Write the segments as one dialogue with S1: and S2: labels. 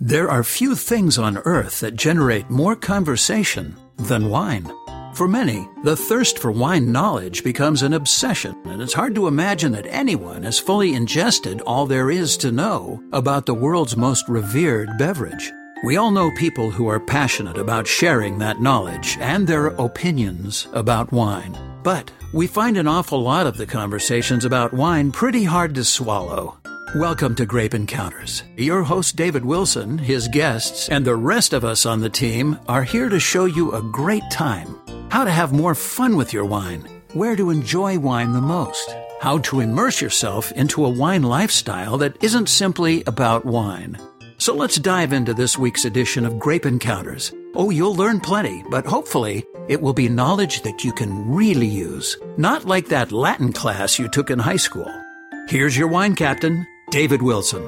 S1: There are few things on earth that generate more conversation than wine. For many, the thirst for wine knowledge becomes an obsession, and it's hard to imagine that anyone has fully ingested all there is to know about the world's most revered beverage. We all know people who are passionate about sharing that knowledge and their opinions about wine. But we find an awful lot of the conversations about wine pretty hard to swallow. Welcome to Grape Encounters. Your host, David Wilson, his guests, and the rest of us on the team are here to show you a great time, how to have more fun with your wine, where to enjoy wine the most, how to immerse yourself into a wine lifestyle that isn't simply about wine. So let's dive into this week's edition of Grape Encounters. Oh, you'll learn plenty, but hopefully it will be knowledge that you can really use, not like that Latin class you took in high school. Here's your wine captain, David Wilson.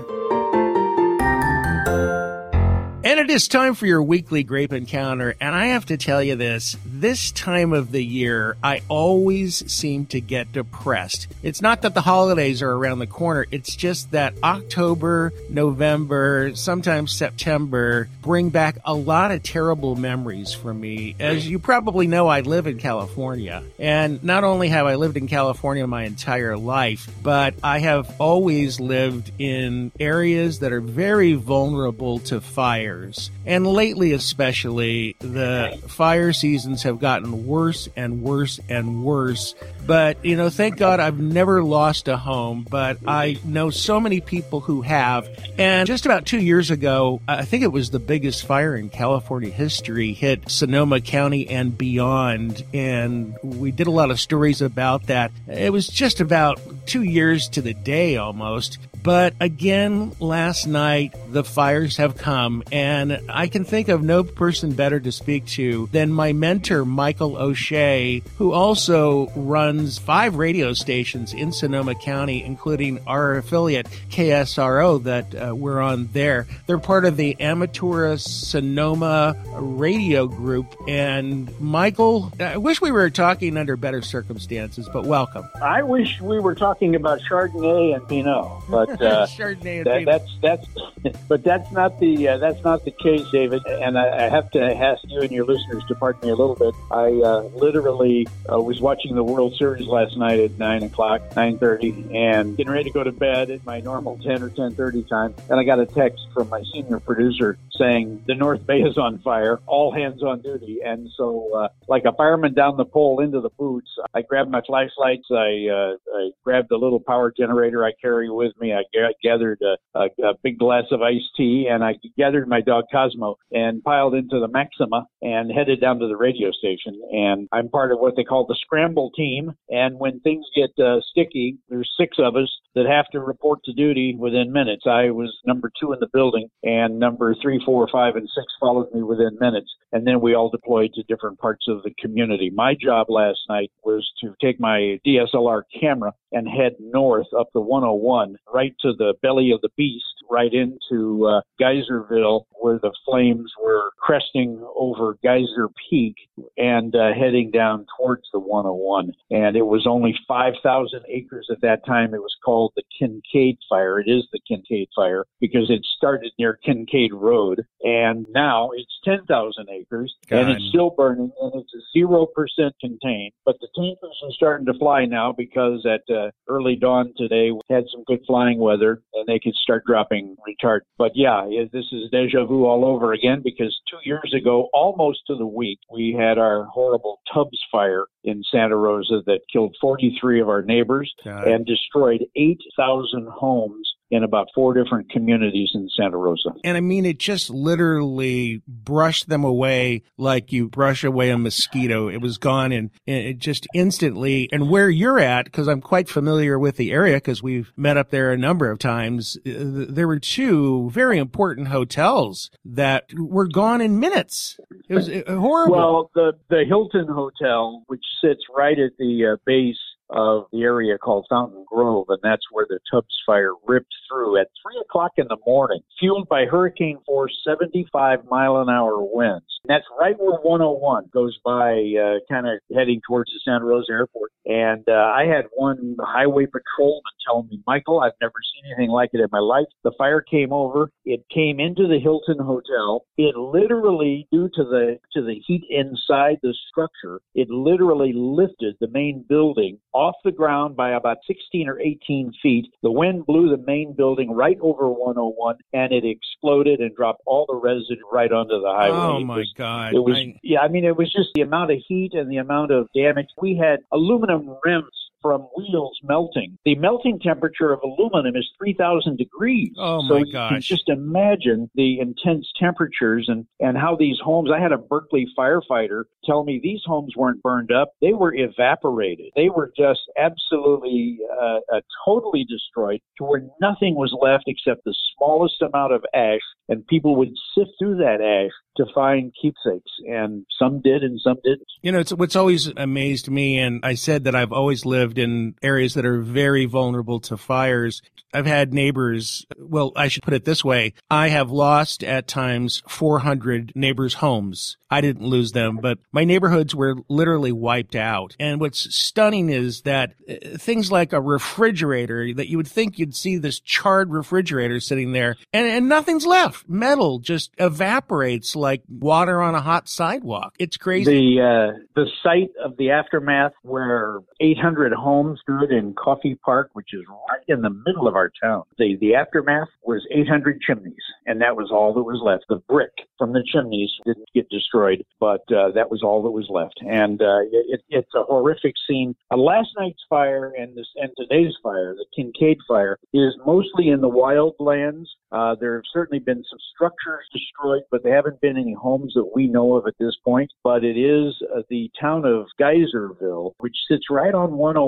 S2: And it is time for your weekly grape encounter. And I have to tell you this this time of the year, I always seem to get depressed. It's not that the holidays are around the corner, it's just that October, November, sometimes September bring back a lot of terrible memories for me. As you probably know, I live in California. And not only have I lived in California my entire life, but I have always lived in areas that are very vulnerable to fire fires. And lately, especially, the fire seasons have gotten worse and worse and worse. But, you know, thank God I've never lost a home, but I know so many people who have. And just about two years ago, I think it was the biggest fire in California history hit Sonoma County and beyond. And we did a lot of stories about that. It was just about two years to the day almost. But again, last night, the fires have come, and I can think of no person better to speak to than my mentor, Michael O'Shea, who also runs five radio stations in Sonoma County, including our affiliate, KSRO, that uh, we're on there. They're part of the Amaturo Sonoma radio group. And Michael, I wish we were talking under better circumstances, but welcome.
S3: I wish we were talking about Chardonnay and Pinot, but uh, that, that's that's, but that's not the uh, that's not the case, David. And I, I, have to ask you and your listeners to pardon me a little bit. I uh, literally uh, was watching the World Series last night at nine o'clock, nine thirty, and getting ready to go to bed at my normal ten or ten thirty time, and I got a text from my senior producer saying the North Bay is on fire, all hands on duty. And so, uh, like a fireman down the pole into the boots, I grabbed my flashlights, I, uh, I grabbed the little power generator I carry with me, I gathered a, a, a big glass of iced tea, and I gathered my dog Cosmo and piled into the Maxima and headed down to the radio station. And I'm part of what they call the scramble team. And when things get uh, sticky, there's six of us that have to report to duty within minutes. I was number two in the building, and number three, four, five, and six followed me within minutes. And then we all deployed to different parts of the community. My job last night was to take my DSLR camera and head north up the 101 right to the belly of the beast, right into uh, Geyserville, where the flames were cresting over Geyser Peak and uh, heading down towards the 101. And it was only 5,000 acres at that time. It was called the Kincaid Fire. It is the Kincaid Fire because it started near Kincaid Road, and now it's 10,000 acres, God. and it's still burning, and it's zero percent contained. But the tankers are starting to fly now because at uh, early dawn today we had some good flying weather, and they could start dropping retard. But yeah, this is deja vu all over again because two years ago, almost to the week, we had our horrible Tubbs fire in Santa Rosa that killed 43 of our neighbors God. and destroyed 8,000 homes in about four different communities in Santa Rosa.
S2: And I mean, it just literally brushed them away like you brush away a mosquito. It was gone and, it just instantly. And where you're at, because I'm quite familiar with the area because we've met up there a number of times, uh, there were two very important hotels that were gone in minutes. It was uh, horrible.
S3: Well, the, the Hilton Hotel, which sits right at the uh, base of the area called Fountain Grove, and that's where the Tubbs fire ripped through at 3 o'clock in the morning, fueled by hurricane force 75 mile an hour winds. And that's right where 101 goes by, uh, kind of heading towards the Santa Rosa Airport. And uh, I had one highway patrolman telling me, Michael, I've never seen anything like it in my life. The fire came over. It came into the Hilton Hotel. It literally, due to the to the heat inside the structure, it literally lifted the main building off the ground by about 16 or 18 feet. The wind blew the main building right over 101, and it exploded and dropped all the residue right onto the highway.
S2: Oh my was, God!
S3: It was I... yeah. I mean, it was just the amount of heat and the amount of damage. We had aluminum rims from wheels melting. The melting temperature of aluminum is 3,000 degrees.
S2: Oh my
S3: so
S2: gosh.
S3: you can just imagine the intense temperatures and, and how these homes, I had a Berkeley firefighter tell me these homes weren't burned up. They were evaporated. They were just absolutely, uh, uh, totally destroyed to where nothing was left except the smallest amount of ash and people would sift through that ash to find keepsakes, and some did and some didn't.
S2: You know, it's what's always amazed me, and I said that I've always lived in areas that are very vulnerable to fires. I've had neighbors. Well, I should put it this way: I have lost at times 400 neighbors' homes. I didn't lose them, but my neighborhoods were literally wiped out. And what's stunning is that uh, things like a refrigerator that you would think you'd see this charred refrigerator sitting there, and, and nothing's left. Metal just evaporates like water on a hot sidewalk. It's crazy.
S3: The uh, the site of the aftermath where 800 homes stood in Coffey Park, which is right in the middle of our town. The the aftermath was 800 chimneys, and that was all that was left. The brick from the chimneys didn't get destroyed, but uh, that was all that was left. And uh, it, it's a horrific scene. Uh, last night's fire and this and today's fire, the Kincaid fire, is mostly in the wildlands. Uh, there have certainly been some structures destroyed, but there haven't been any homes that we know of at this point. But it is uh, the town of Geyserville, which sits right on 101,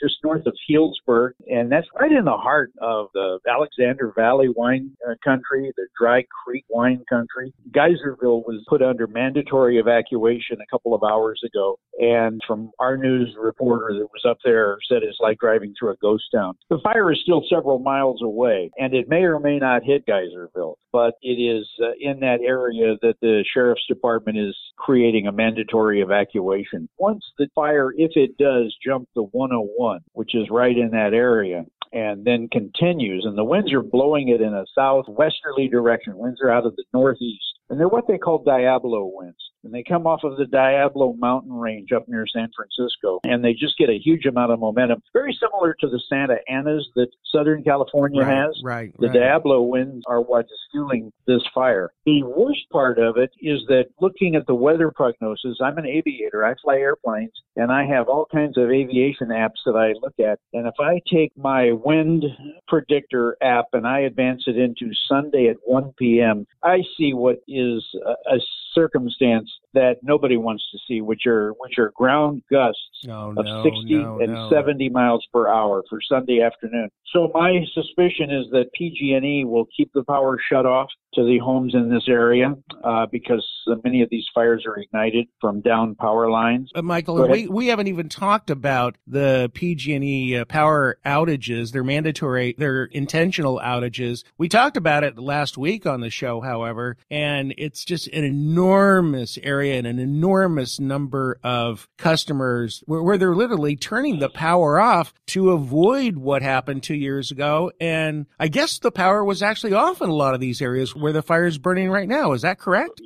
S3: just north of Healdsburg, and that's right in the heart of the Alexander Valley wine uh, country, the Dry Creek wine country. Geyserville was put under mandatory evacuation a couple of hours ago, and from our news reporter that was up there said it's like driving through a ghost town. The fire is still several miles away, and it may or may not hit Geyserville, but it is uh, in that area that the sheriff's department is creating a mandatory evacuation. Once the fire, if it does jump the 101, which is right in that area, and then continues, and the winds are blowing it in a southwesterly direction. Winds are out of the northeast, and they're what they call Diablo winds and they come off of the Diablo mountain range up near San Francisco, and they just get a huge amount of momentum, very similar to the Santa Anas that Southern California
S2: right,
S3: has.
S2: Right.
S3: The
S2: right.
S3: Diablo winds are what's fueling this fire. The worst part of it is that looking at the weather prognosis, I'm an aviator. I fly airplanes, and I have all kinds of aviation apps that I look at. And if I take my wind predictor app and I advance it into Sunday at 1 p.m., I see what is a, a circumstance that nobody wants to see, which are which are ground gusts
S2: oh,
S3: of
S2: no,
S3: 60
S2: no,
S3: and
S2: no.
S3: 70 miles per hour for Sunday afternoon. So my suspicion is that PG&E will keep the power shut off to the homes in this area uh, because many of these fires are ignited from down power lines.
S2: Uh, Michael, we, we haven't even talked about the PG&E uh, power outages. They're mandatory. They're intentional outages. We talked about it last week on the show, however, and it's just an enormous area and an enormous number of customers where, where they're literally turning the power off to avoid what happened two years ago. And I guess the power was actually off in a lot of these areas where the fire is burning right now. Is that correct?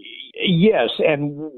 S3: Yes, and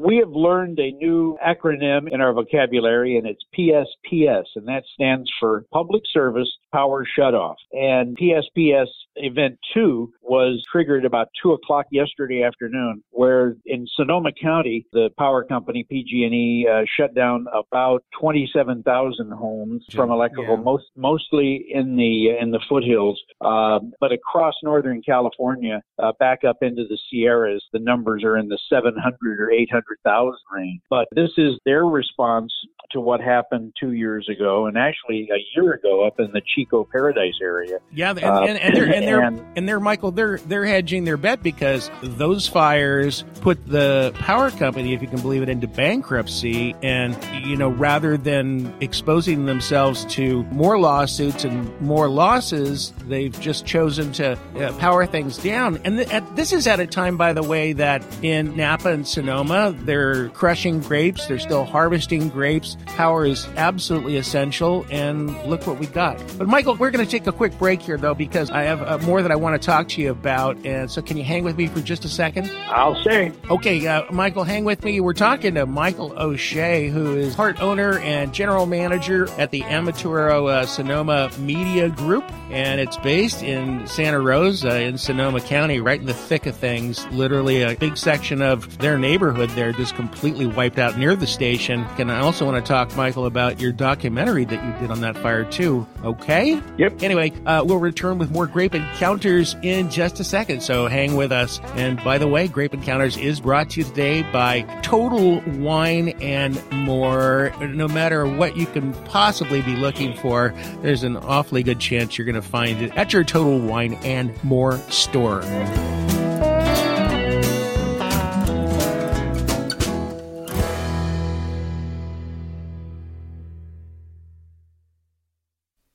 S3: we have learned a new acronym in our vocabulary, and it's PSPS, and that stands for Public Service Power Shutoff. And PSPS event two was triggered about two o'clock yesterday afternoon, where in Sonoma County, the power company PG&E uh, shut down about 27,000 homes from electrical,
S2: yeah.
S3: most mostly in the in the foothills, uh, but across Northern California, uh, back up into the Sierras, the numbers are in the 700 or 800,000 range. But this is their response to what happened two years ago, and actually a year ago up in the Chico Paradise area.
S2: Yeah, and, uh, and, and they're and they're and, and they're Michael, they're they're hedging their bet because those fires put the power company, if you can believe it, into bankruptcy, and you know rather than exposing themselves to more lawsuits and more losses, they've just chosen to uh, power things down. And th- at, this is at a time, by the way, that in Napa and Sonoma, they're crushing grapes, they're still harvesting grapes. Power is absolutely essential, and look what we got. But Michael, we're going to take a quick break here, though, because I have uh, more that I want to talk to you about. And so, can you hang with me for just a second?
S3: I'll say.
S2: Okay, uh, Michael, hang with me. We're talking to Michael O'Shea, who is part owner and general manager at the Amaturo uh, Sonoma Media Group, and it's based in Santa Rosa in Sonoma County, right in the thick of things. Literally, a big section of their neighborhood there just completely wiped out near the station. And I also want to talk, Michael, about your documentary that you did on that fire too. Okay.
S3: Yep.
S2: Anyway, uh, we'll return with more Grape Encounters in just a second, so hang with us. And by the way, Grape Encounters is brought to you today by Total Wine and More. No matter what you can possibly be looking for, there's an awfully good chance you're going to find it at your Total Wine and More store.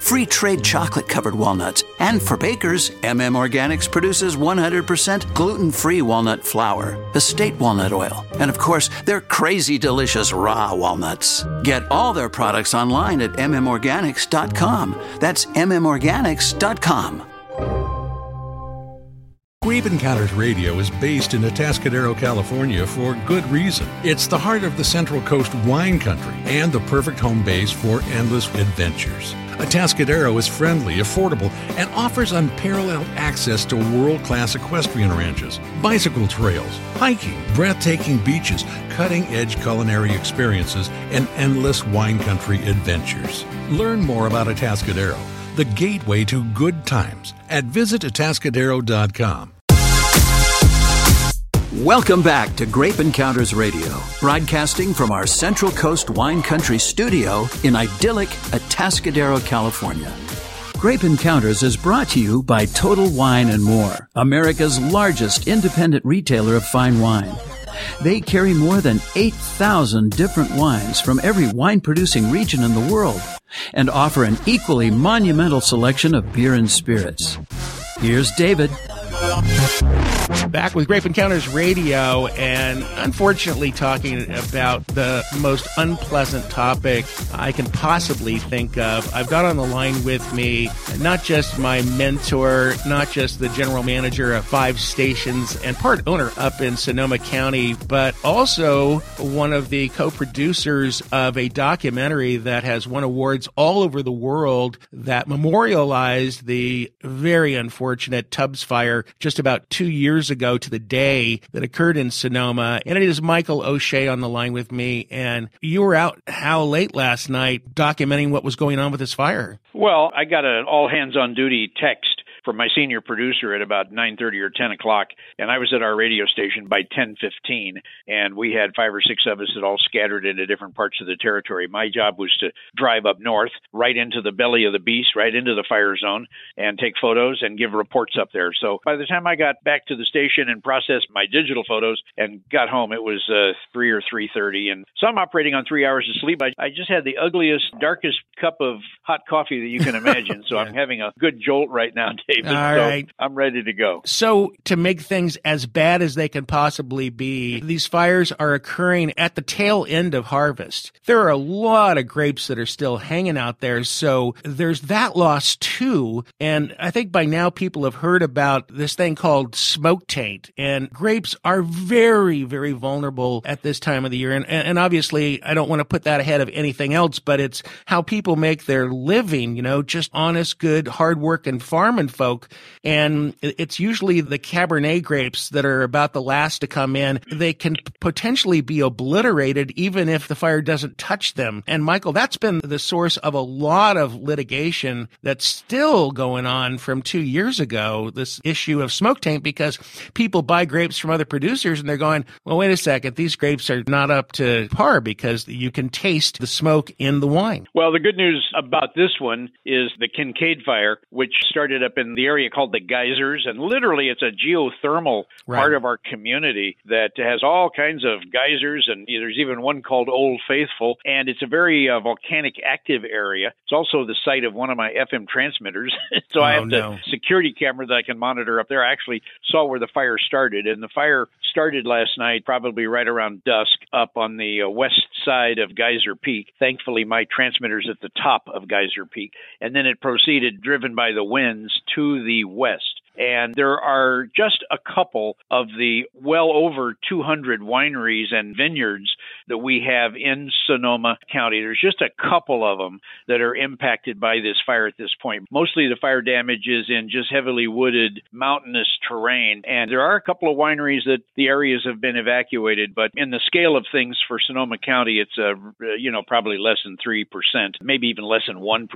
S1: free trade chocolate covered walnuts. And for bakers, MM Organics produces 100% gluten free walnut flour, estate walnut oil, and of course, their crazy delicious raw walnuts. Get all their products online at mmorganics.com. That's mmorganics.com.
S4: Grape Encounters Radio is based in Atascadero, California for good reason. It's the heart of the Central Coast wine country and the perfect home base for endless adventures. Atascadero is friendly, affordable, and offers unparalleled access to world class equestrian ranches, bicycle trails, hiking, breathtaking beaches, cutting edge culinary experiences, and endless wine country adventures. Learn more about Atascadero, the gateway to good times, at visitatascadero.com.
S1: Welcome back to Grape Encounters Radio, broadcasting from our Central Coast Wine Country studio in idyllic Atascadero, California. Grape Encounters is brought to you by Total Wine and More, America's largest independent retailer of fine wine. They carry more than 8,000 different wines from every wine producing region in the world and offer an equally monumental selection of beer and spirits. Here's David.
S2: Back with Grape Encounters Radio, and unfortunately, talking about the most unpleasant topic I can possibly think of. I've got on the line with me not just my mentor, not just the general manager of five stations and part owner up in Sonoma County, but also one of the co producers of a documentary that has won awards all over the world that memorialized the very unfortunate Tubbs fire just about two years ago to the day that occurred in Sonoma. And it is Michael O'Shea on the line with me. And you were out how late last night documenting what was going on with this fire?
S3: Well, I got an all hands on duty text from my senior producer at about 9:30 or 10 o'clock, and I was at our radio station by 10:15, and we had five or six of us that all scattered into different parts of the territory. My job was to drive up north, right into the belly of the beast, right into the fire zone, and take photos and give reports up there. So by the time I got back to the station and processed my digital photos and got home, it was uh, three or 3:30, and so I'm operating on three hours of sleep. I, I just had the ugliest, darkest cup of hot coffee that you can imagine. So. I'm having a good jolt right now, Dave.
S5: David. All so right. I'm ready to go.
S2: So, to make things as bad as they can possibly be, these fires are occurring at the tail end of harvest. There are a lot of grapes that are still hanging out there, so there's that loss too. And I think by now people have heard about this thing called smoke taint, and grapes are very, very vulnerable at this time of the year. And, and obviously, I don't want to put that ahead of anything else, but it's how people make their living, you know, just honest, good, hardworking farming folk. And it's usually the Cabernet grapes that are about the last to come in. They can potentially be obliterated even if the fire doesn't touch them. And Michael, that's been the source of a lot of litigation that's still going on from two years ago, this issue of smoke taint, because people buy grapes from other producers and they're going, well, wait a second, these grapes are not up to par because you can taste the smoke in the wine.
S5: Well, the good news about this one is the Kincaid fire, which started up in the area called the Geysers, and literally it's a geothermal right. part of our community that has all kinds of geysers, and there's even one called Old Faithful, and it's a very uh, volcanic active area. It's also the site of one of my FM transmitters, so oh, I have no. the security camera that I can monitor up there. I actually saw where the fire started, and the fire started last night, probably right around dusk, up on the uh, west side of Geyser Peak. Thankfully, my transmitter's at the top of Geyser Peak, and then it proceeded, driven by the winds, to the west. And there are just a couple of the well over 200 wineries and vineyards that we have in Sonoma County. There's just a couple of them that are impacted by this fire at this point. Mostly the fire damage is in just heavily wooded mountainous terrain. And there are a couple of wineries that the areas have been evacuated, but in the scale of things for Sonoma County, it's a, uh, you know, probably less than 3%, maybe even less than 1%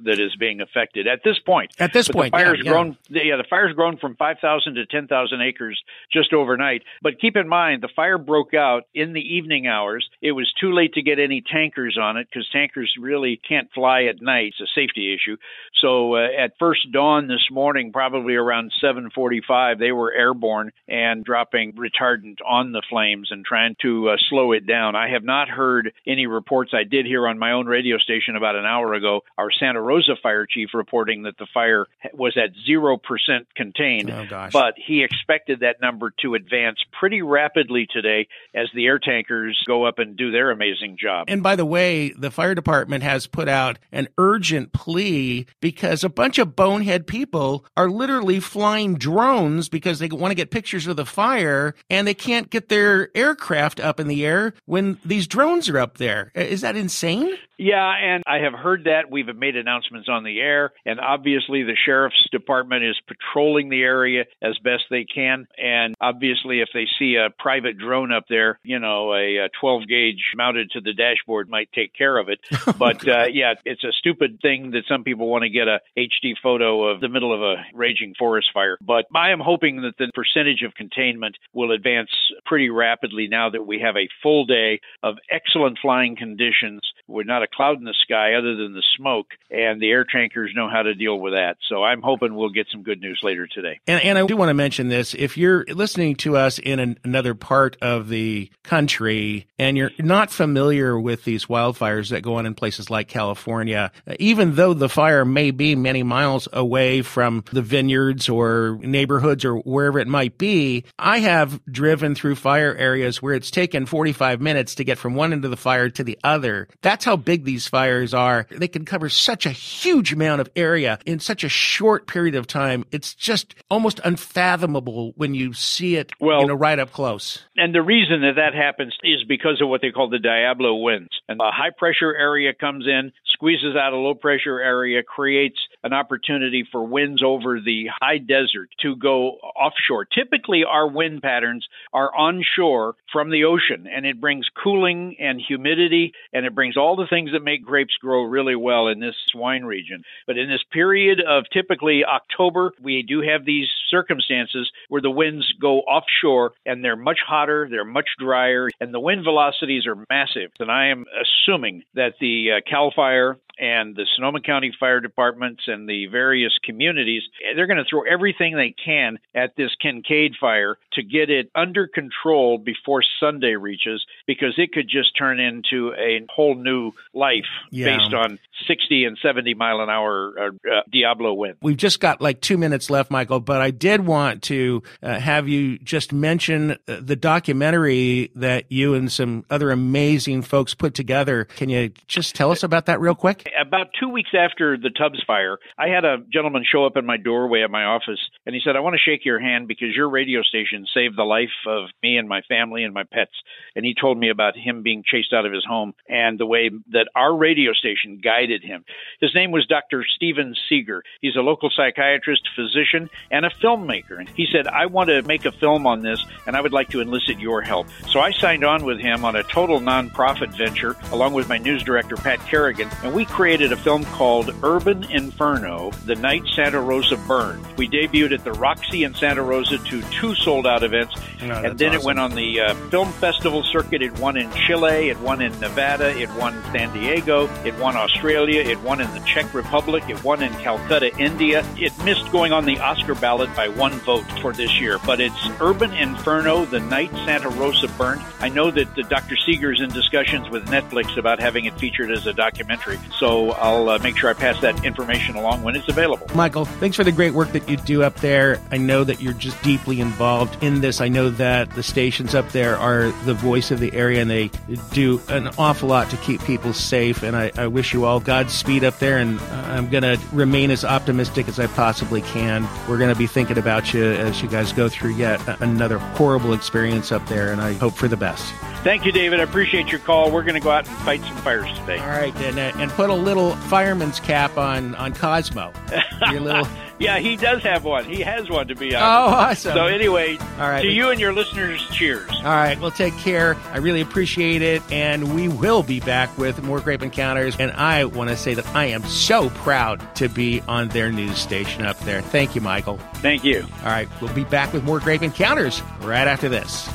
S5: that is being affected at this point.
S2: At this
S5: but
S2: point,
S5: the fire's
S2: yeah,
S5: grown. Yeah. yeah, the fire's grown from 5,000 to 10,000 acres just overnight. But keep in mind, the fire broke out in the evening hours. It was too late to get any tankers on it because tankers really can't fly at night. It's a safety issue. So uh, at first dawn this morning, probably around 7:45, they were airborne and dropping retardant on the flames and trying to uh, slow it down. I have not heard any reports. I did hear on my own radio station about an hour ago our Santa Rosa fire chief reporting that the fire was at zero percent contained.
S2: Oh, gosh.
S5: But he expected that number to advance pretty rapidly today as the air tankers go up and do their amazing job.
S2: And by the way, the fire department has put out an urgent plea because a bunch of bonehead people are literally flying drones because they want to get pictures of the fire and they can't get their aircraft up in the air when these drones are up there. Is that insane?
S5: Yeah, and I have heard that. We've made announcements on the air, and obviously the sheriff's department is patrolling the area as best they can. And obviously, if they see a private drone up there, you know, a, 12 gauge mounted to the dashboard might take care of it. Oh, but uh, yeah, it's a stupid thing that some people want to get a HD photo of the middle of a raging forest fire. But I am hoping that the percentage of containment will advance pretty rapidly now that we have a full day of excellent flying conditions. We're not a cloud in the sky other than the smoke, and the air tankers know how to deal with that. So I'm hoping we'll get some good news later today.
S2: And, and I do want to mention this: if you're listening to us in an, another part of the country and you're not familiar with these wildfires that go on in places like California, even though the fire may be many miles away from the vineyards or neighborhoods or wherever it might be, I have driven through fire areas where it's taken 45 minutes to get from one end of the fire to the other. That's how big these fires are. They can cover such a huge amount of area in such a short period of time. It's just almost unfathomable when you see it well, you know, right up close.
S5: And the reason that that happens is because of what they call the Diablo winds. And a high pressure area comes in, squeezes out a low pressure area, creates an opportunity for winds over the high desert to go offshore. Typically, our wind patterns are onshore from the ocean, and it brings cooling and humidity, and it brings all the things that make grapes grow really well in this wine region. But in this period of typically October, we do have these circumstances where the winds go offshore and they're much hotter, they're much drier, and the wind velocities are massive. And I am assuming that the uh, Cal Fire and the Sonoma County Fire Departments and the various communities, they're going to throw everything they can at this Kincaid fire to get it under control before Sunday reaches because it could just turn into a whole new life yeah. based on 60 and 70 mile an hour uh, uh, Diablo wind.
S2: We've just got like two minutes left, Michael, but I did want to uh, have you just mention uh, the documentary that you and some other amazing folks put together. Can you just tell us about that real quick?
S5: About two weeks after the Tubbs fire, I had a gentleman show up in my doorway at my office and he said, I want to shake your hand because your radio station saved the life of me and my family and my pets. And he told me about him being chased out of his home and the way that our radio station guided him. His name was Dr. Steven Seeger. He's a local psychiatrist, physician, and a filmmaker. And he said, I want to make a film on this and I would like to enlist your help. So I signed on with him on a total nonprofit venture along with my news director, Pat Kerrigan, and we created a film called Urban Inferno The Night Santa Rosa Burned. We debuted at the Roxy in Santa Rosa to two sold out events, no, and then awesome. it went on the uh, film festival circuit. It won in Chile, it won in Nevada, it won San Diego, it won Australia, it won in the Czech Republic, it won in Calcutta, India. It missed going on the Oscar ballot by one vote for this year, but it's Urban Inferno, The Night Santa Rosa Burned. I know that the Dr. Seeger is in discussions with Netflix about having it featured as a documentary, so I'll uh, make sure I pass that information along when it's available.
S2: Michael, thanks for the great work that you do up there. I know that you're just deeply involved in this. I know that the stations up there are the voice of the area and they do an awful lot to keep people safe. And I, I wish you all Godspeed up there. And I'm going to remain as optimistic as I possibly can. We're going to be thinking about you as you guys go through yet another horrible experience up there. And I hope for the best.
S5: Thank you, David. I appreciate your call. We're going to go out and fight some fires today.
S2: All right, and, uh, and put a little fireman's cap on on Cosmo. Your little.
S5: Yeah, he does have one. He has one to be
S2: honest. Oh, awesome.
S5: So anyway, all right. To you and your listeners, cheers.
S2: All right. Well, take care. I really appreciate it, and we will be back with more Grape Encounters. And I want to say that I am so proud to be on their news station up there. Thank you, Michael.
S5: Thank you.
S2: All right. We'll be back with more Grape Encounters right after this.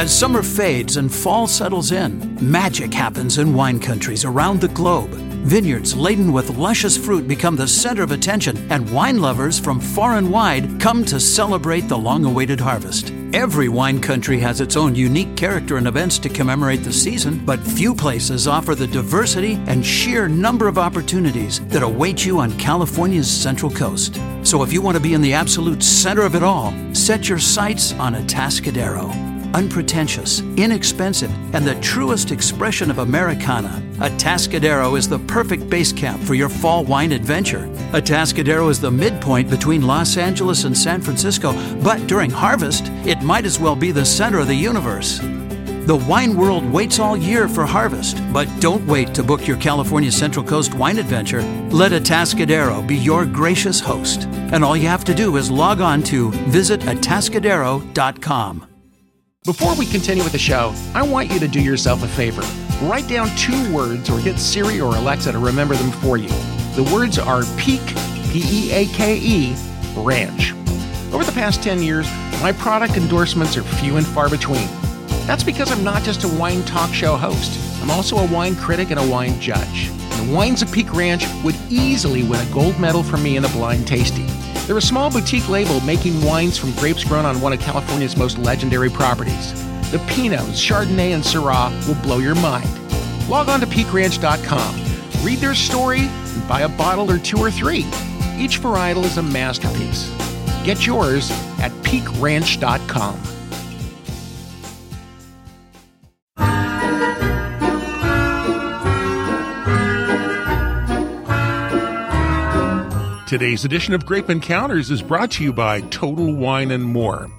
S1: As summer fades and fall settles in, magic happens in wine countries around the globe. Vineyards laden with luscious fruit become the center of attention, and wine lovers from far and wide come to celebrate the long awaited harvest. Every wine country has its own unique character and events to commemorate the season, but few places offer the diversity and sheer number of opportunities that await you on California's Central Coast. So if you want to be in the absolute center of it all, set your sights on Atascadero unpretentious, inexpensive, and the truest expression of Americana, Atascadero is the perfect base camp for your fall wine adventure. Atascadero is the midpoint between Los Angeles and San Francisco, but during harvest, it might as well be the center of the universe. The wine world waits all year for harvest, but don't wait to book your California Central Coast wine adventure. Let Atascadero be your gracious host. And all you have to do is log on to visitatascadero.com.
S2: Before we continue with the show, I want you to do yourself a favor. Write down two words or get Siri or Alexa to remember them for you. The words are Peake, P E A K E, Ranch. Over the past 10 years, my product endorsements are few and far between. That's because I'm not just a wine talk show host, I'm also a wine critic and a wine judge. And the wines of Peake Ranch would easily win a gold medal for me in a blind tasting. They're a small boutique label making wines from grapes grown on one of California's most legendary properties. The Pinots, Chardonnay, and Syrah will blow your mind. Log on to peakeranch.com, read their story, and buy a bottle or two or three. Each varietal is a masterpiece. Get yours at peakeranch.com.
S6: Today's edition of Grape Encounters is brought to you by Total Wine and More.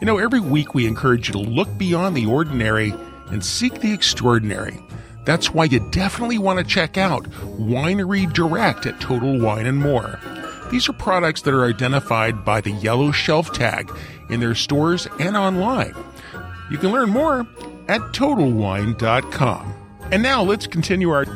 S6: You know, every week we encourage you to look beyond the ordinary and seek the extraordinary. That's why you definitely want to check out Winery Direct at Total Wine and More. These are products that are identified by the yellow shelf tag in their stores and online. You can learn more at TotalWine.com. And now let's continue our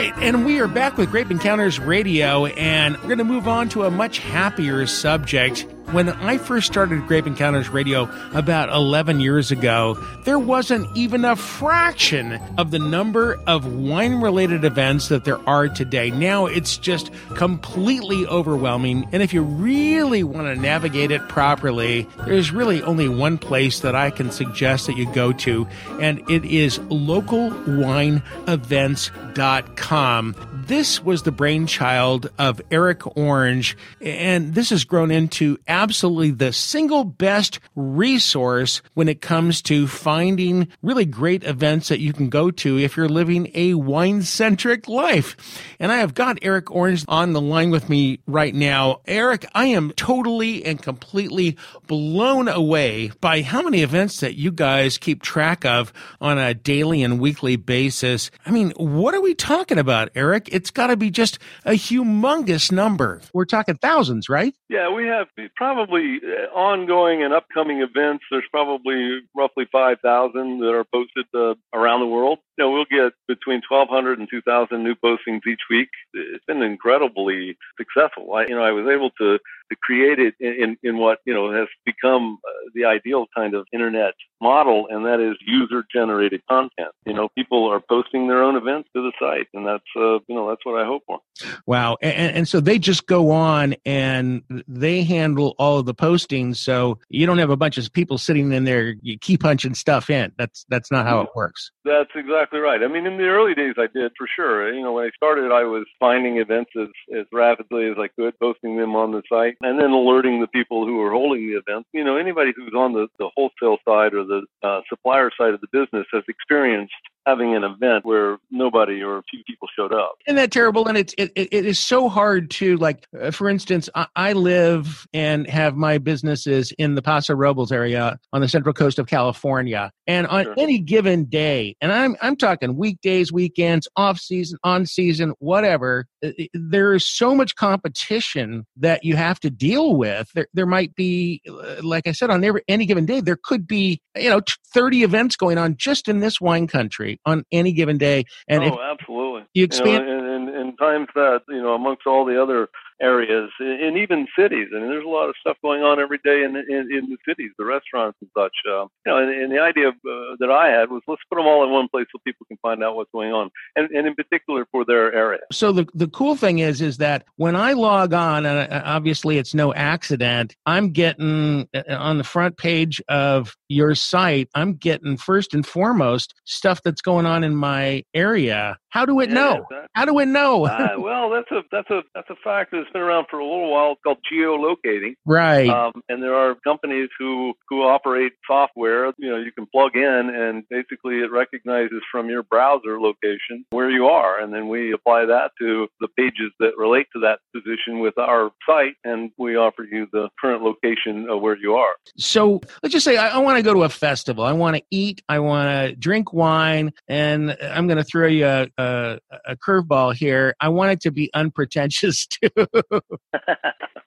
S2: right, and we are back with Grape Encounters Radio, and we're going to move on to a much happier subject. When I first started Grape Encounters Radio about 11 years ago, there wasn't even a fraction of the number of wine related events that there are today. Now it's just completely overwhelming. And if you really want to navigate it properly, there's really only one place that I can suggest that you go to, and it is localwineevents.com. This was the brainchild of Eric Orange, and this has grown into absolutely the single best resource when it comes to finding really great events that you can go to if you're living a wine centric life. And I have got Eric Orange on the line with me right now. Eric, I am totally and completely blown away by how many events that you guys keep track of on a daily and weekly basis. I mean, what are we talking about, Eric? It's got to be just a humongous number. We're talking thousands, right?
S7: Yeah, we have probably uh, ongoing and upcoming events. There's probably roughly 5,000 that are posted uh, around the world. You know, we'll get between 1,200 and 2,000 new postings each week. It's been incredibly successful. I, you know, I was able to to create it in, in what you know has become uh, the ideal kind of internet model, and that is user generated content. You know, people are posting their own events to the site, and that's uh, you know that's what I hope for.
S2: Wow, and, and so they just go on and they handle all of the postings. So you don't have a bunch of people sitting in there you keep punching stuff in. That's that's not how it works.
S7: That's exactly right. I mean, in the early days, I did for sure. You know, when I started, I was finding events as as rapidly as I could, posting them on the site and then alerting the people who are holding the event. You know, anybody who's on the, the wholesale side or the uh, supplier side of the business has experienced having an event where nobody or a few people showed up.
S2: Isn't that terrible? And it's it, it is so hard to like. Uh, for instance, I, I, live and have my businesses in the Paso Robles area on the central coast of California, and on sure. any given day, and I'm I'm talking weekdays, weekends, off season, on season, whatever. There is so much competition that you have to deal with. There there might be, uh, like I said, on every, any given day, there could be you know 30 events going on just in this wine country on any given day.
S7: And oh, absolutely. You expand. You know, and, and, and times that you know amongst all the other areas and even cities. I mean, there's a lot of stuff going on every day in in, in the cities, the restaurants and such. Uh, you know, and, and the idea of, uh, that I had was let's put them all in one place so people can find out what's going on, and, and in particular for their area.
S2: So the the cool thing is is that when I log on, and uh, obviously it's no accident, I'm getting uh, on the front page of your site. I'm getting first and foremost stuff that's going on in my area. How do it yeah, know? Exactly. How do it know?
S7: uh, well, that's a that's a that's a fact that's been around for a little while. It's called geolocating.
S2: Right.
S7: Um, and there are companies who who operate software. You know, you can plug in, and basically it recognizes from your browser location where you are, and then we apply that to the pages that relate to that position with our site, and we offer you the current location of where you are.
S2: So let's just say I, I want to go to a festival. I want to eat. I want to drink wine, and I'm going to throw you a, a, a curveball here. I want it to be unpretentious too.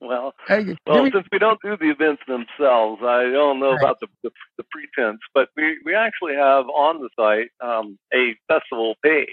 S7: well, well, since we don't do the events themselves, I don't know right. about the, the, the pretense, but we we actually have on the site um, a festival page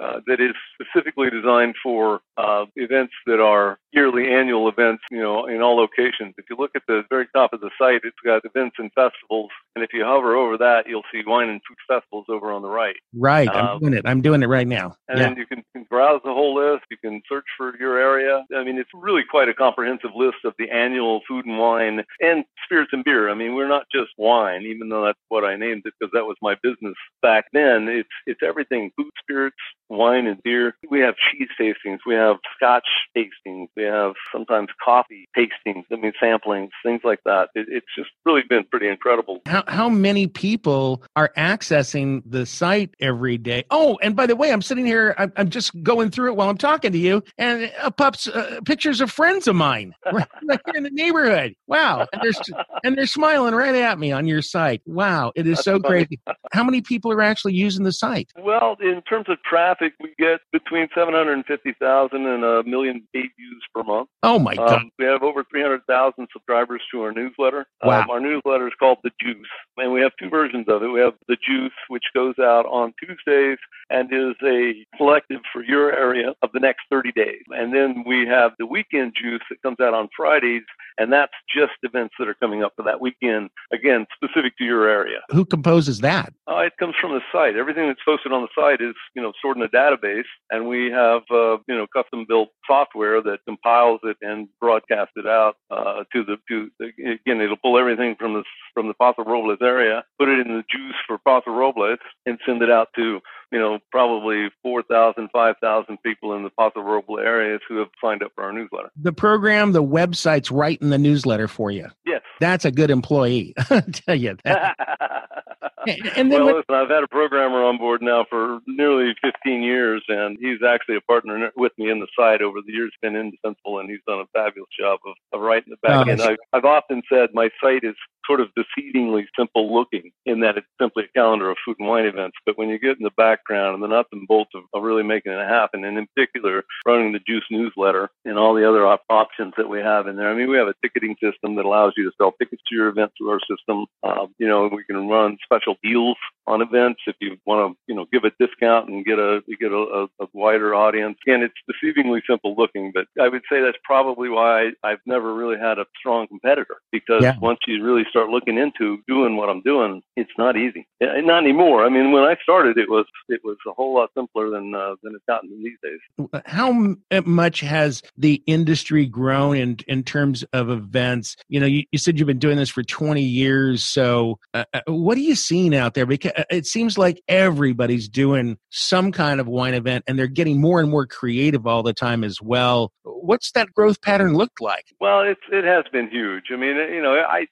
S7: uh, that is specifically designed for uh, events that are yearly annual events, you know, in all locations. If you look at the very top of the site, it's got events and festivals, and if you hover over that, you'll see wine and food festivals over on the right.
S2: Right, um, I'm doing it. I'm doing it right now.
S7: And yeah. then you can, can browse the whole list. You can search for your area. I mean, it's really quite a comprehensive list of the annual food and wine and spirits and beer. I mean, we're not just wine, even though that's what I named it because that was my business back then. It's it's everything: food, spirits, wine and beer. We have cheese tastings. We have scotch tastings. We have sometimes coffee tastings. I mean, samplings, things like that. It, it's just really been pretty incredible.
S2: How, how many people are accessing the site every day? Oh, and by the way, I'm sitting here, I'm, I'm just going through it while I'm talking to you, and uh, pups, uh, pictures of friends of mine right, right here in the neighborhood. Wow. And they're, and they're smiling right at me on your site. Wow. It is That's so funny. great. How many people are actually using the site?
S7: Well, in terms of traffic, we get between 750,000 and a million page views per month.
S2: Oh my God. Um,
S7: we have over 300,000 subscribers to our newsletter.
S2: Wow.
S7: Um, our newsletter is called The Juice, and we have two versions of it. We have The Juice, which goes out on Tuesdays and is a collective for your area of the next 30 days. And then we have the Weekend Juice that comes out on Fridays and that's just events that are coming up for that weekend. Again, specific to your area.
S2: Who composes that?
S7: Uh, it comes from the site. Everything that's posted on the site is you know stored in a database, and we have uh, you know custom built software that compiles it and broadcasts it out uh, to the to again it'll pull everything from the from the Paso Robles area, put it in the juice for Paso Robles, and send it out to you know, probably 4,000, 5,000 people in the Paso Robles areas who have signed up for our newsletter.
S2: The program, the website's right in the newsletter for you.
S7: Yes.
S2: That's a good employee. I'll tell you that.
S7: and then well, listen, I've had a programmer on board now for nearly 15 years, and he's actually a partner with me in the site over the years. Been indispensable, and he's done a fabulous job of, of writing the back oh, end. I've, I've often said my site is sort of deceivingly simple looking in that it's simply a calendar of food and wine events. But when you get in the background and the nuts and bolts of, of really making it happen, and in particular running the Juice newsletter and all the other op- options that we have in there. I mean, we have a ticketing system that allows you to sell tickets to your event through our system. Uh, you know, we can run special deals on events if you want to, you know, give a discount and get a you get a, a, wider audience. Again, it's deceivingly simple looking, but I would say that's probably why I've never really had a strong competitor because yeah. once you really start looking into doing what I'm doing, it's not easy. Not anymore. I mean, when I started, it was it was a whole lot simpler than uh, than it's gotten these days.
S2: How much has the industry grown in in terms of events? You know, you, you said you've been doing this for 20 years. So, uh, uh what are you seeing out there? Because uh, it seems like everybody's doing some kind of wine event, and they're getting more and more creative all the time as well. What's that growth pattern looked like?
S7: Well, it's it has been huge. I mean, you know, I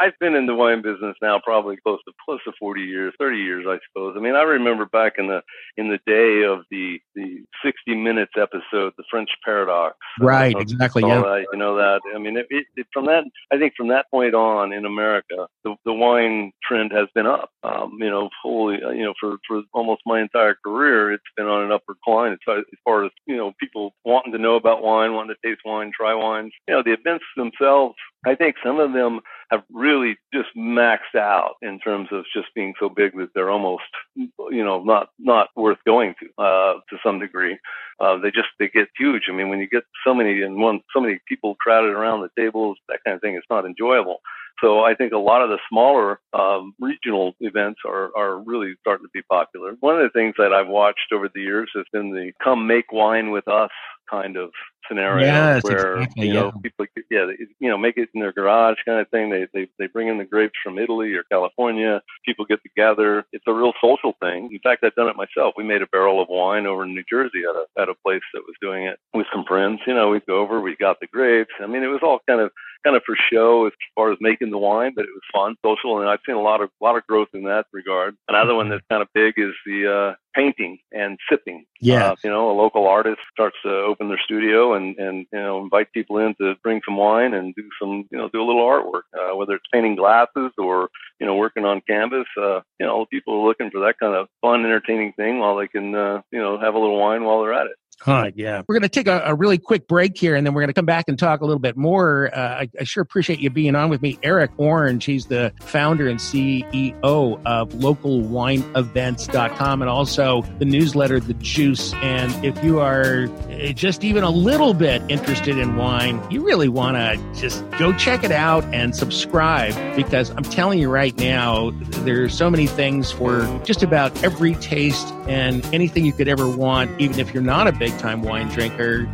S7: I've been in the wine business now probably close to close to 40 years, 30 years, I suppose. I mean, I remember back in the in the day of the the 60 Minutes episode, the French Paradox.
S2: Right, exactly. Yeah,
S7: that, you know that. I mean, it, it, it, from that, I think from that point on in America, the the wine trend has been up. Um, you know, fully, you know, for for almost my entire career, it's been on an upward climb as far, as far as you know, people wanting to know about wine, wanting to taste wine, try wines. You know, the events themselves I think some of them have really just maxed out in terms of just being so big that they're almost, you know, not not worth going to uh, to some degree. Uh, they just they get huge. I mean, when you get so many and one so many people crowded around the tables, that kind of thing, it's not enjoyable. So I think a lot of the smaller um, regional events are, are really starting to be popular. One of the things that I've watched over the years has been the come make wine with us kind of scenario
S2: yes,
S7: where
S2: exactly,
S7: you know people yeah they, you know make it in their garage kind of thing. They they they bring in the grapes from Italy or California. People get together. It's a real social thing. In fact I've done it myself. We made a barrel of wine over in New Jersey at a at a place that was doing it with some friends. You know we'd go over we got the grapes. I mean it was all kind of kind of for show as far as making the wine but it was fun social and I've seen a lot of a lot of growth in that regard another one that's kind of big is the uh painting and sipping.
S2: Yeah.
S7: Uh, you know, a local artist starts to open their studio and, and, you know, invite people in to bring some wine and do some, you know, do a little artwork, uh, whether it's painting glasses or, you know, working on canvas. Uh, you know, people are looking for that kind of fun, entertaining thing while they can, uh, you know, have a little wine while they're at it.
S2: Huh, yeah. We're going to take a, a, really quick break here and then we're going to come back and talk a little bit more. Uh, I, I, sure appreciate you being on with me. Eric Orange, he's the founder and CEO of localwineevents.com and also the newsletter, The Juice. And if you are eh, just even a little bit interested in wine, you really want to just go check it out and subscribe because I'm telling you right now, there's so many things for just about every taste and anything you could ever want, even if you're not a big time wine drinker.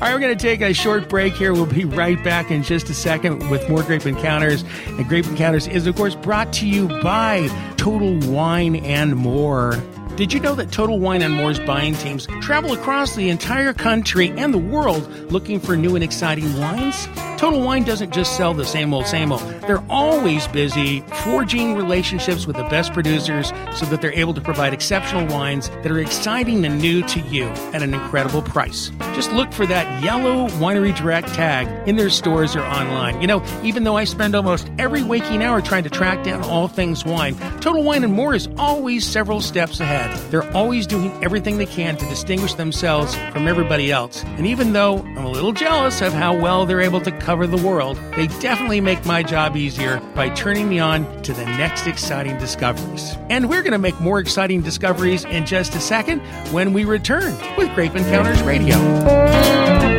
S2: All right, we're going to take a short break here. We'll be right back in just a second with more Grape Encounters. And Grape Encounters is, of course, brought to you by Total Wine and More. Did you know that Total Wine and More's buying teams travel across the entire country and the world looking for new and exciting wines? Total Wine doesn't just sell the same old, same old. They're always busy forging relationships with the best producers so that they're able to provide exceptional wines that are exciting and new to you at an incredible price. Just look for that yellow Winery Direct tag in their stores or online. You know, even though I spend almost every waking hour trying to track down all things wine, Total Wine and More is always several steps ahead. They're always doing everything they can to distinguish themselves from everybody else. And even though I'm a little jealous of how well they're able to cover the world, they definitely make my job easier by turning me on to the next exciting discoveries. And we're going to make more exciting discoveries in just a second when we return with Grape Encounters Radio.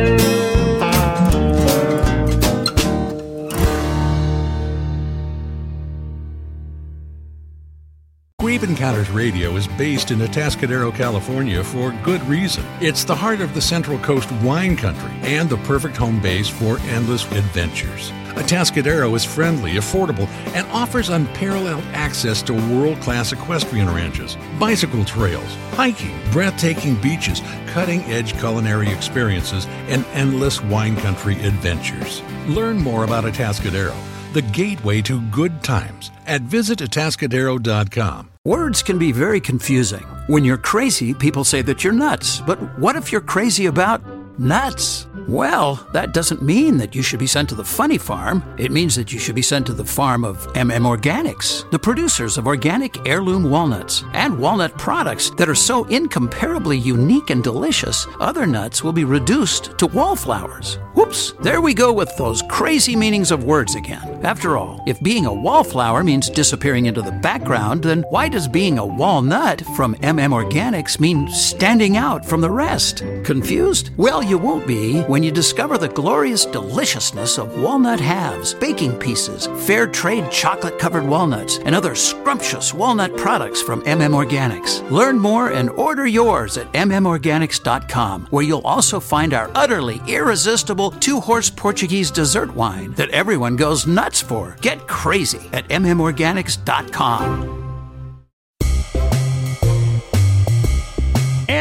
S4: Grape Encounters Radio is based in Atascadero, California for good reason. It's the heart of the Central Coast wine country and the perfect home base for endless adventures. Atascadero is friendly, affordable, and offers unparalleled access to world class equestrian ranches, bicycle trails, hiking, breathtaking beaches, cutting edge culinary experiences, and endless wine country adventures. Learn more about Atascadero, the gateway to good times, at visitatascadero.com.
S1: Words can be very confusing. When you're crazy, people say that you're nuts. But what if you're crazy about nuts? Well, that doesn't mean that you should be sent to the funny farm. It means that you should be sent to the farm of MM Organics, the producers of organic heirloom walnuts and walnut products that are so incomparably unique and delicious, other nuts will be reduced to wallflowers. Whoops, there we go with those crazy meanings of words again. After all, if being a wallflower means disappearing into the background, then why does being a walnut from MM Organics mean standing out from the rest? Confused? Well, you won't be when you discover the glorious deliciousness of walnut halves, baking pieces, fair trade chocolate covered walnuts, and other scrumptious walnut products from MM Organics. Learn more and order yours at mmorganics.com, where you'll also find our utterly irresistible two horse Portuguese dessert wine that everyone goes nuts for. Get crazy at mmorganics.com.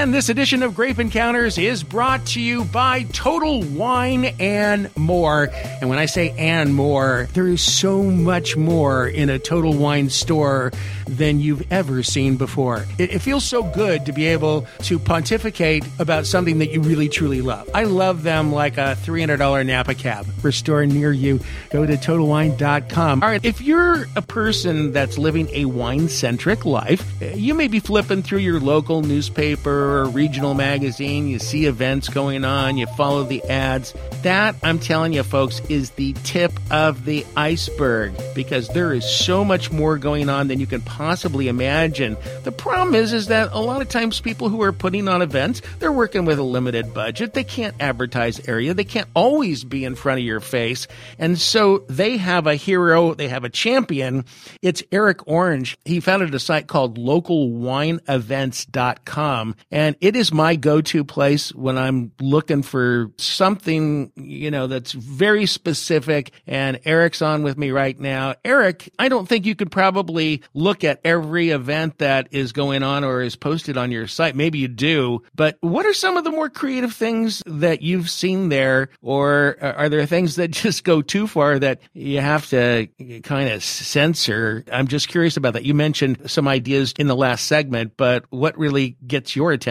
S2: And this edition of Grape Encounters is brought to you by Total Wine and More. And when I say and more, there is so much more in a Total Wine store than you've ever seen before. It, it, feels so good to be able to pontificate about something that you really truly love. I love them like a $300 Napa cab for store near you. Go to TotalWine.com. All right, if you're a person that's living a wine centric life, you may be flipping through your local newspaper a regional magazine, you see events going on, you follow the ads. That, I'm telling you, folks, is the tip of the iceberg because there is so much more going on than you can possibly imagine. The problem is, is that a lot of times people who are putting on events, they're working with a limited budget. They can't advertise area. They can't always be in front of your face. And so they have a hero. They have a champion. It's Eric Orange. He founded a site called localwineevents.com. And it is my go-to place when I'm looking for something, you know, that's very specific. And Eric's on with me right now. Eric, I don't think you could probably look at every event that is going on or is posted on your site. Maybe you do, but what are some of the more creative things that you've seen there? Or uh, are there things that just go too far that you have to kind of censor? I'm just curious about that. You mentioned some ideas in the last segment, but what really gets your attention?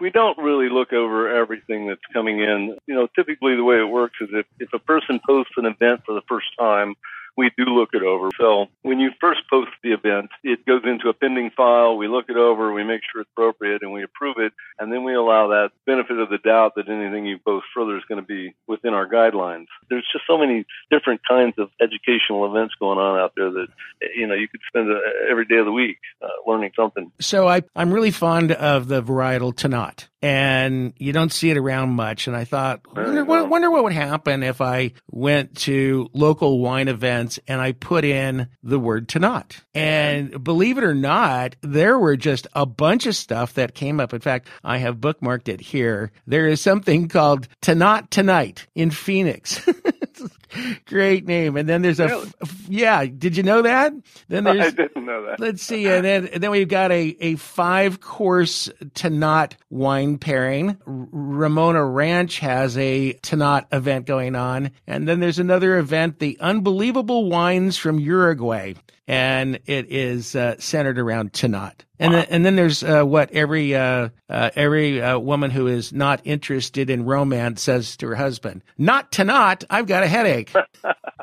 S7: We don't really look over everything that's coming in. You know, typically the way it works is if, if a person posts an event for the first time, we do look it over. So when you first post the event, it goes into a pending file. We look it over, we make sure it's appropriate, and we approve it. And then we allow that benefit of the doubt that anything you post further is going to be within our guidelines. There's just so many different kinds of educational events going on out there that, you know, you could spend a, every day of the week uh, learning something.
S2: So I, I'm really fond of the varietal Tannat and you don't see it around much. And I thought, wonder, wonder, what would happen if I went to local wine events and I put in the word Tannat. And believe it or not, there were just a bunch of stuff that came up. In fact, I have bookmarked it here. There is something called Tannat Tonight in Phoenix. Great name. And then there's a, really? f- yeah. Did you know that?
S7: Then there's, I didn't know that.
S2: Let's see. And then, and then we've got a, a five course Tannat wine pairing. Ramona Ranch has a Tannat event going on. And then there's another event, the Unbelievable Wines from Uruguay and it is uh, centered around Tannat. And wow. then, and then there's uh, what every uh, uh every uh, woman who is not interested in romance says to her husband: "Not Tannat. I've got a headache."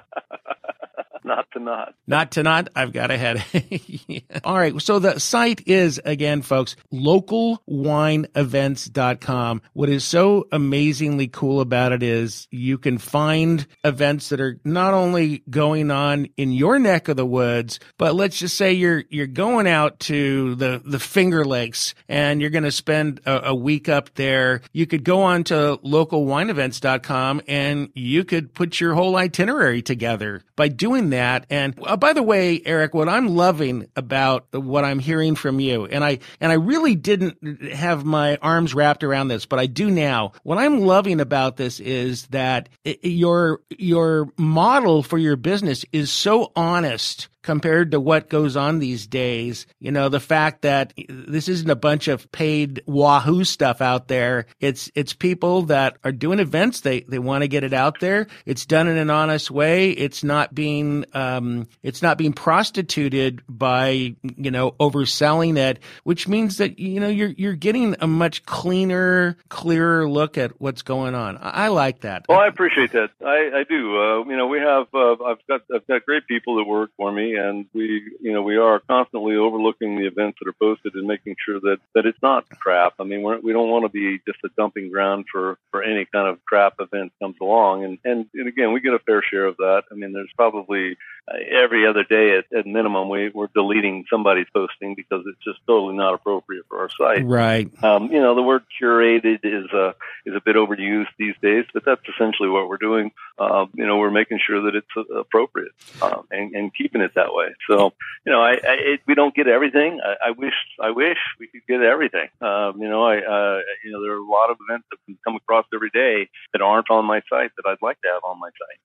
S7: not to not.
S2: Not to not. I've got a headache. yeah. All right. So the site is again, folks, localwineevents.com. What is so amazingly cool about it is you can find events that are not only going on in your neck of the woods, but let's just say you're you're going out to the the Finger Lakes and you're going to spend a, a week up there. You could go on to localwineevents.com and you could put your whole itinerary together. By doing that that. And uh, by the way, Eric, what I'm loving about what I'm hearing from you, and I and I really didn't have my arms wrapped around this, but I do now. What I'm loving about this is that it, your your model for your business is so honest compared to what goes on these days. You know, the fact that this isn't a bunch of paid wahoo stuff out there. It's, it's people that are doing events. They, they want to get it out there. It's done in an honest way. It's not being, um, it's not being prostituted by, you know, overselling it, which means that, you know, you're, you're getting a much cleaner, clearer look at what's going on. I, I like that.
S7: Well, I appreciate that. I, I do. Uh, you know, we have, uh, I've got, I've got great people that work for me and we, you know, we are constantly overlooking the events that are posted and making sure that that it's not crap. I mean, we're, we don't want to be just a dumping ground for for any kind of crap event comes along. And and, and again, we get a fair share of that. I mean, there's probably every other day at, at minimum we we're deleting somebody's posting because it's just totally not appropriate for our site.
S2: Right.
S7: Um, you know, the word curated is a is a bit overused these days, but that's essentially what we're doing. Uh, you know, we're making sure that it's uh, appropriate um, and, and keeping it that way. So, you know, I, I it, we don't get everything. I, I wish I wish we could get everything. Um, you know, I uh, you know there are a lot of events that come across every day that aren't on my site that I'd like to have on my site.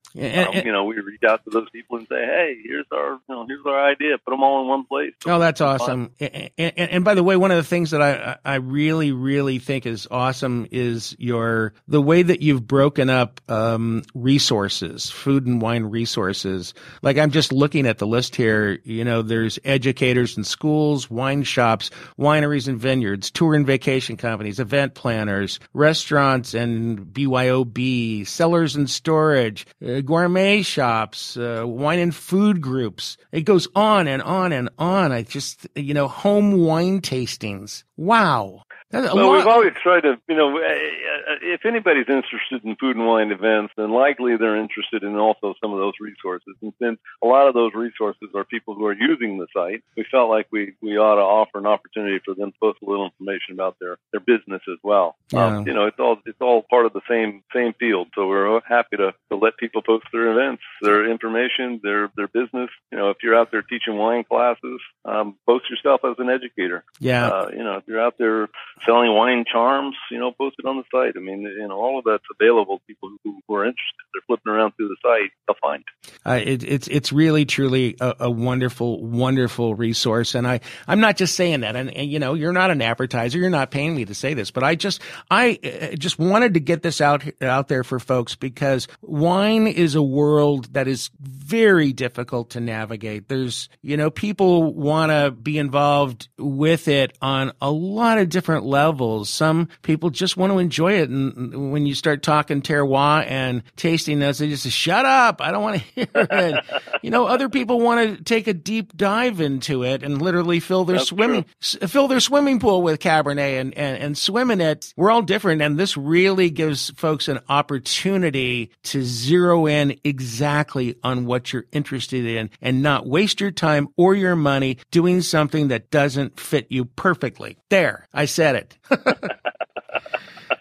S7: Um, you know, we reach out to those people and say, hey, here's our you know here's our idea. Put them all in one place.
S2: Oh, that's awesome. And, and, and, by the way, one of the things that I I really really think is awesome is your the way that you've broken up um, resources, food and wine resources. Like I'm just looking at the list here. You know, there's educators and schools, wine shops, wineries and vineyards, tour and vacation companies, event planners, restaurants and BYOB, cellars and storage, uh, gourmet shops, uh, wine and food groups. It goes on and on and on. I just, you know, home wine tastings. Wow
S7: well, we've always tried to, you know, eh, eh, if anybody's interested in food and wine events, then likely they're interested in also some of those resources. And since a lot of those resources are people who are using the site, we felt like we, we ought to offer an opportunity for them to post a little information about their, their business as well. Yeah. Um, you know, it's all it's all part of the same same field. So we're happy to, to let people post their events, their information, their their business. You know, if you're out there teaching wine classes, um, post yourself as an educator.
S2: Yeah.
S7: Uh, you know, if you're out there selling wine charms, you know, posted on the site. I mean, you know, all of that's available. To people who, who are interested, they're flipping around through the site, they'll find.
S2: Uh, it it's it's really truly a, a, wonderful, wonderful resource. And I I'm not just saying that. And, and, you know, you're not an advertiser. You're not paying me to say this, but I just I uh, just wanted to get this out out there for folks because wine is a world that is very difficult to navigate. There's you know people want to be involved with it on a lot of different levels. Some people just want to enjoy it. And when you start talking terroir and tasting this, they just say, shut up. I don't want to hear it. you know, other people want to take a deep dive into it and literally fill their That's swimming, fill their swimming pool with Cabernet and, and, and swim in it. We're all different. And this really gives folks an opportunity to zero in exactly on what you're interested in and not waste your time or your money doing something that doesn't fit you perfectly. There, I said it.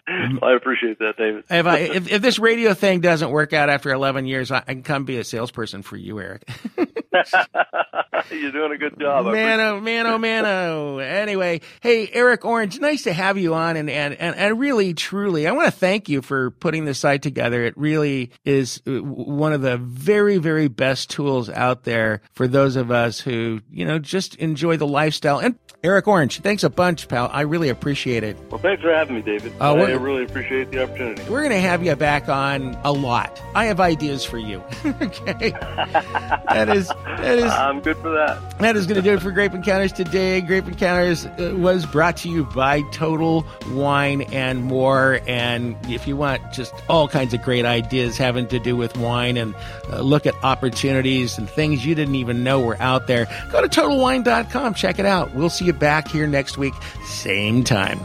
S7: I appreciate that, David.
S2: if, I, if, if this radio thing doesn't work out after 11 years, I, I can come be a salesperson for you, Eric.
S7: You're doing a good job.
S2: Man, oh, man, oh, man, oh. Anyway, hey, Eric Orange, nice to have you on. And, and, and, and really, truly, I want to thank you for putting this site together. It really is uh, one of the very, very best tools out there for those of us who, you know, just enjoy the lifestyle. And Eric Orange, thanks a bunch, pal. I really appreciate it.
S7: Well, thanks for having me, David. Uh, I really appreciate the opportunity.
S2: We're going to have you back on a lot. I have ideas for you. okay. that is, that is.
S7: I'm good for that.
S2: That is going to do it for Grape Encounters today. Grape Encounters uh, was brought to you by Total Wine and More. And if you want just all kinds of great ideas having to do with wine and uh, look at opportunities and things you didn't even know were out there, go to TotalWine.com. Check it out. We'll see you back here next week, same time.